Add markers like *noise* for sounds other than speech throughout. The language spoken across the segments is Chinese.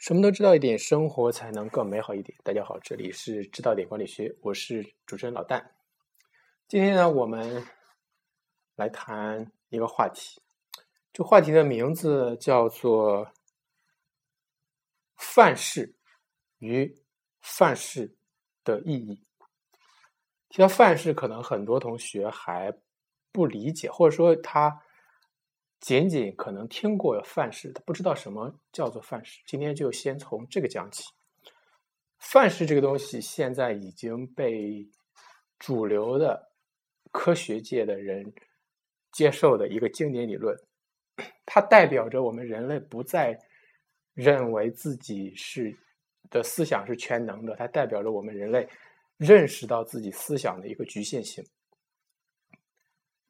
什么都知道一点，生活才能更美好一点。大家好，这里是知道点管理学，我是主持人老旦。今天呢，我们来谈一个话题，这话题的名字叫做“范式与范式的意义”。提到范式，可能很多同学还不理解，或者说他。仅仅可能听过范式，他不知道什么叫做范式。今天就先从这个讲起。范式这个东西现在已经被主流的科学界的人接受的一个经典理论，它代表着我们人类不再认为自己是的思想是全能的，它代表着我们人类认识到自己思想的一个局限性，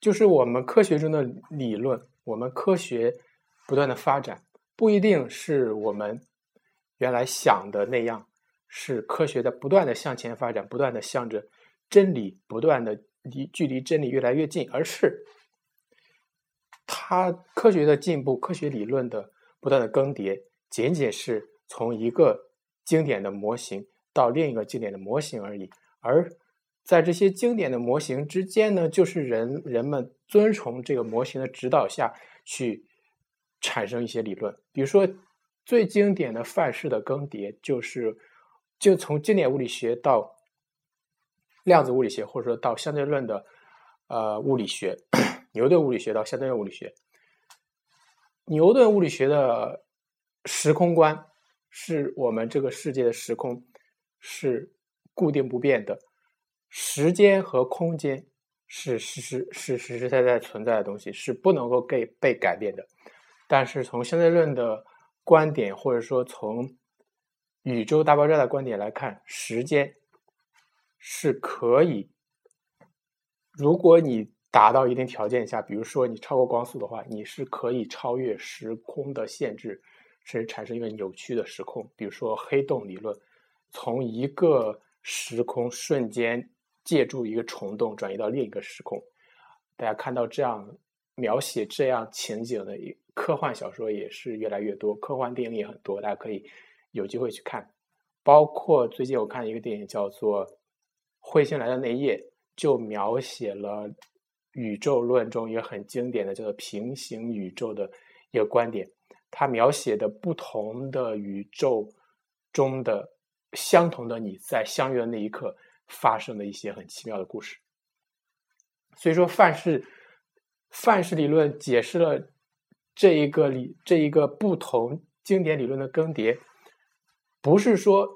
就是我们科学中的理论。我们科学不断的发展，不一定是我们原来想的那样，是科学在不断的向前发展，不断的向着真理不断的离距离真理越来越近，而是它科学的进步，科学理论的不断的更迭，仅仅是从一个经典的模型到另一个经典的模型而已，而。在这些经典的模型之间呢，就是人人们遵从这个模型的指导下去产生一些理论。比如说，最经典的范式的更迭，就是就从经典物理学到量子物理学，或者说到相对论的呃物理学，牛顿物理学到相对论物理学。牛顿物理学的时空观是我们这个世界的时空是固定不变的。时间和空间是实实是实实在在存在的东西，是不能够被被改变的。但是从相对论的观点，或者说从宇宙大爆炸的观点来看，时间是可以，如果你达到一定条件下，比如说你超过光速的话，你是可以超越时空的限制，甚至产生一个扭曲的时空。比如说黑洞理论，从一个时空瞬间。借助一个虫洞转移到另一个时空，大家看到这样描写这样情景的一科幻小说也是越来越多，科幻电影也很多，大家可以有机会去看。包括最近我看一个电影叫做《彗星来的那夜》，就描写了宇宙论中一个很经典的叫做平行宇宙的一个观点，它描写的不同的宇宙中的相同的你在相遇的那一刻。发生的一些很奇妙的故事，所以说范式范式理论解释了这一个理这一个不同经典理论的更迭，不是说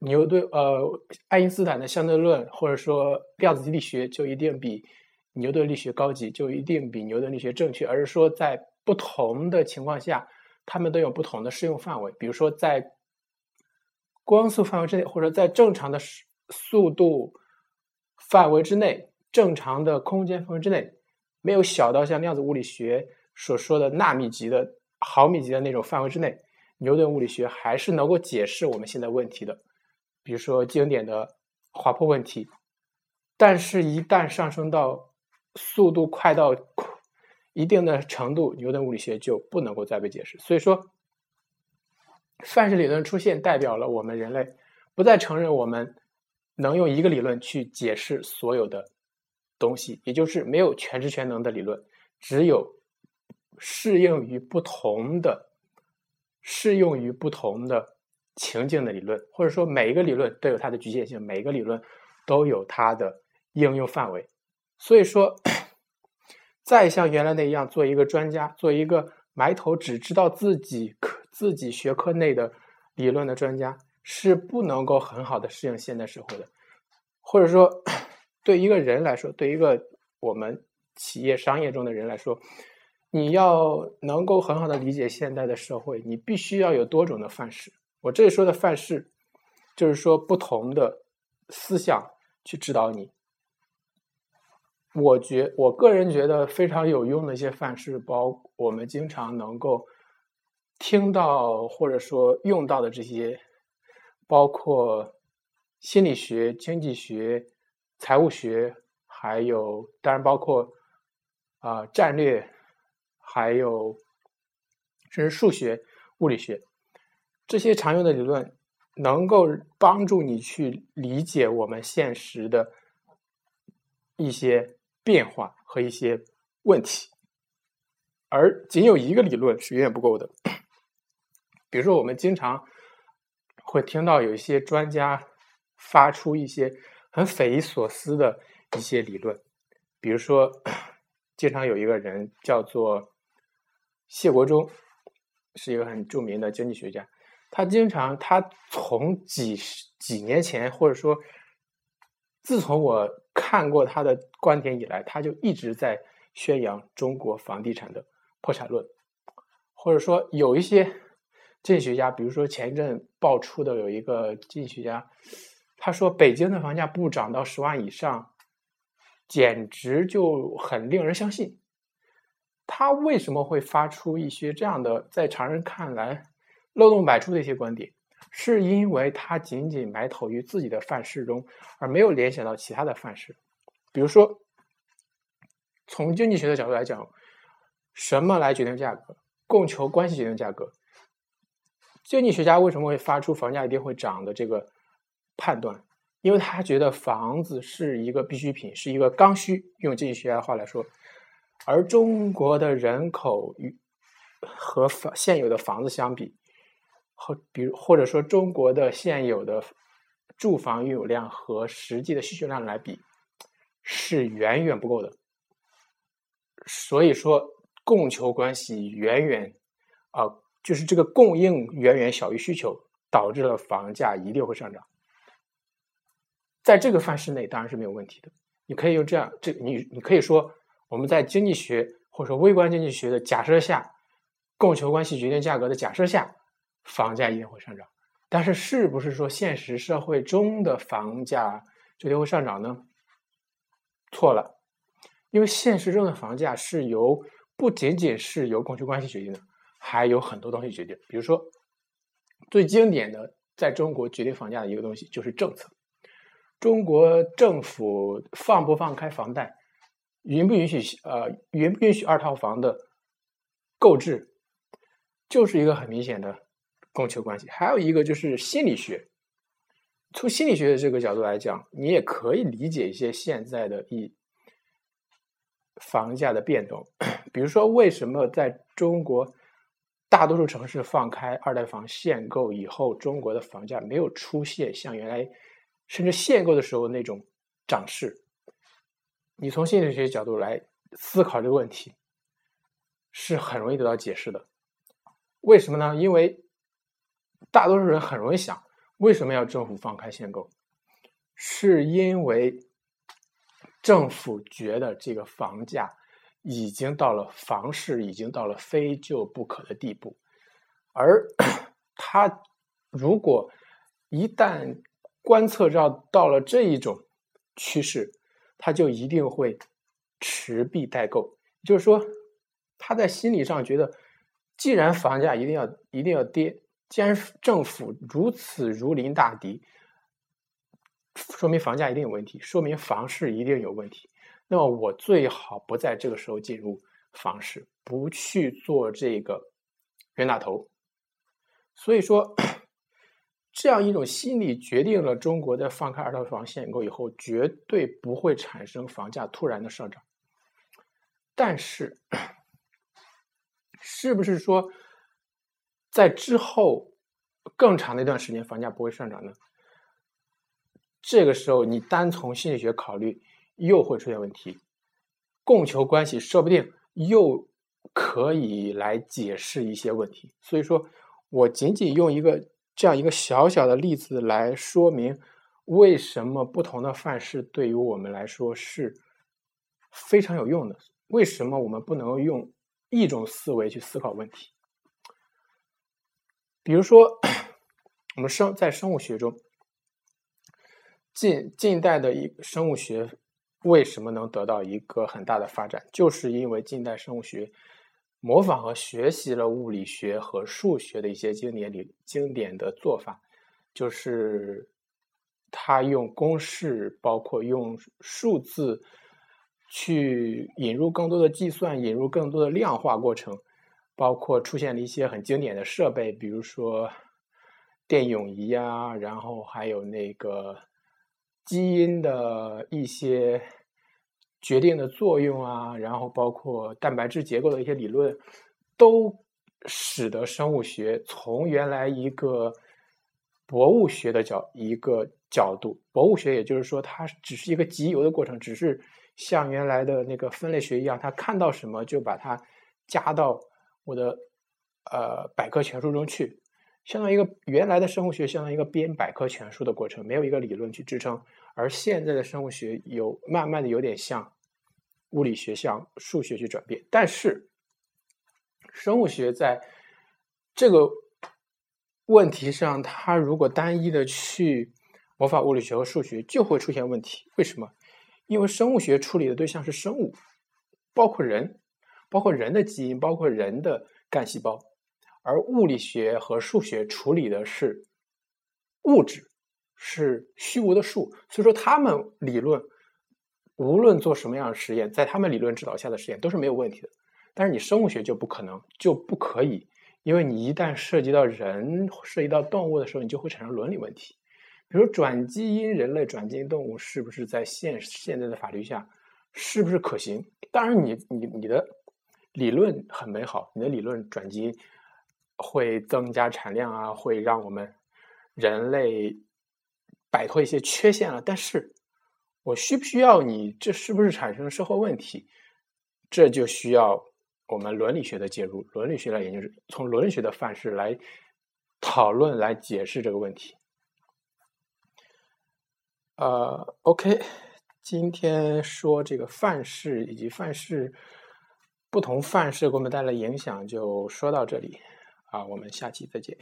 牛顿呃爱因斯坦的相对论或者说量子力学就一定比牛顿力学高级，就一定比牛顿力学正确，而是说在不同的情况下，他们都有不同的适用范围，比如说在光速范围之内，或者在正常的时。速度范围之内，正常的空间范围之内，没有小到像量子物理学所说的纳米级的、毫米级的那种范围之内，牛顿物理学还是能够解释我们现在问题的，比如说经典的滑坡问题。但是，一旦上升到速度快到一定的程度，牛顿物理学就不能够再被解释。所以说，范式理论出现，代表了我们人类不再承认我们。能用一个理论去解释所有的东西，也就是没有全知全能的理论，只有适应于不同的、适用于不同的情境的理论，或者说每一个理论都有它的局限性，每一个理论都有它的应用范围。所以说，再像原来那样做一个专家，做一个埋头只知道自己科、自己学科内的理论的专家。是不能够很好的适应现代社会的，或者说，对一个人来说，对一个我们企业商业中的人来说，你要能够很好的理解现代的社会，你必须要有多种的范式。我这里说的范式，就是说不同的思想去指导你。我觉我个人觉得非常有用的一些范式，包我们经常能够听到或者说用到的这些。包括心理学、经济学、财务学，还有当然包括啊战略，还有甚至数学、物理学。这些常用的理论能够帮助你去理解我们现实的一些变化和一些问题，而仅有一个理论是远远不够的。*coughs* 比如说，我们经常会听到有一些专家发出一些很匪夷所思的一些理论，比如说，经常有一个人叫做谢国忠，是一个很著名的经济学家。他经常，他从几十几年前，或者说，自从我看过他的观点以来，他就一直在宣扬中国房地产的破产论，或者说有一些经济学家，比如说前一阵爆出的有一个经济学家，他说北京的房价不涨到十万以上，简直就很令人相信。他为什么会发出一些这样的，在常人看来？漏洞百出的一些观点，是因为他仅仅埋头于自己的范式中，而没有联想到其他的范式。比如说，从经济学的角度来讲，什么来决定价格？供求关系决定价格。经济学家为什么会发出房价一定会涨的这个判断？因为他觉得房子是一个必需品，是一个刚需。用经济学家的话来说，而中国的人口与和房现有的房子相比。和比如，或者说中国的现有的住房拥有量和实际的需求量来比，是远远不够的。所以说，供求关系远远啊，就是这个供应远远小于需求，导致了房价一定会上涨。在这个范式内，当然是没有问题的。你可以用这样，这你你可以说，我们在经济学或者说微观经济学的假设下，供求关系决定价格的假设下。房价一定会上涨，但是是不是说现实社会中的房价就定会上涨呢？错了，因为现实中的房价是由不仅仅是由供求关系决定的，还有很多东西决定。比如说，最经典的在中国决定房价的一个东西就是政策。中国政府放不放开房贷，允不允许呃允不允许二套房的购置，就是一个很明显的。供求关系，还有一个就是心理学。从心理学的这个角度来讲，你也可以理解一些现在的一房价的变动。*coughs* 比如说，为什么在中国大多数城市放开二代房限购以后，中国的房价没有出现像原来甚至限购的时候那种涨势？你从心理学角度来思考这个问题，是很容易得到解释的。为什么呢？因为大多数人很容易想，为什么要政府放开限购？是因为政府觉得这个房价已经到了房市已经到了非救不可的地步，而 *clears throat* 他如果一旦观测到到了这一种趋势，他就一定会持币待购。就是说，他在心理上觉得，既然房价一定要一定要跌。既然政府如此如临大敌，说明房价一定有问题，说明房市一定有问题。那么我最好不在这个时候进入房市，不去做这个冤大头。所以说，*coughs* 这样一种心理决定了中国在放开二套房限购以后，绝对不会产生房价突然的上涨。但是，是不是说？在之后更长的一段时间，房价不会上涨呢？这个时候，你单从心理学考虑，又会出现问题。供求关系说不定又可以来解释一些问题。所以说，我仅仅用一个这样一个小小的例子来说明，为什么不同的范式对于我们来说是非常有用的。为什么我们不能用一种思维去思考问题？比如说，我们生在生物学中，近近代的一生物学为什么能得到一个很大的发展？就是因为近代生物学模仿和学习了物理学和数学的一些经典里经典的做法，就是他用公式，包括用数字去引入更多的计算，引入更多的量化过程。包括出现了一些很经典的设备，比如说电泳仪啊，然后还有那个基因的一些决定的作用啊，然后包括蛋白质结构的一些理论，都使得生物学从原来一个博物学的角一个角度，博物学也就是说它只是一个集邮的过程，只是像原来的那个分类学一样，它看到什么就把它加到我的呃百科全书中去。相当于一个原来的生物学，相当于一个编百科全书的过程，没有一个理论去支撑。而现在的生物学有慢慢的有点像物理学向数学去转变。但是，生物学在这个问题上，它如果单一的去模仿物理学和数学，就会出现问题。为什么？因为生物学处理的对象是生物，包括人，包括人的基因，包括人的干细胞。而物理学和数学处理的是物质，是虚无的数，所以说他们理论无论做什么样的实验，在他们理论指导下的实验都是没有问题的。但是你生物学就不可能，就不可以，因为你一旦涉及到人、涉及到动物的时候，你就会产生伦理问题。比如转基因人类、转基因动物是不是在现现在的法律下是不是可行？当然，你你你的理论很美好，你的理论转基因。会增加产量啊，会让我们人类摆脱一些缺陷了。但是，我需不需要你？这是不是产生社会问题？这就需要我们伦理学的介入，伦理学来研究，从伦理学的范式来讨论、来解释这个问题。呃，OK，今天说这个范式以及范式不同范式给我们带来影响，就说到这里。啊，我们下期再见。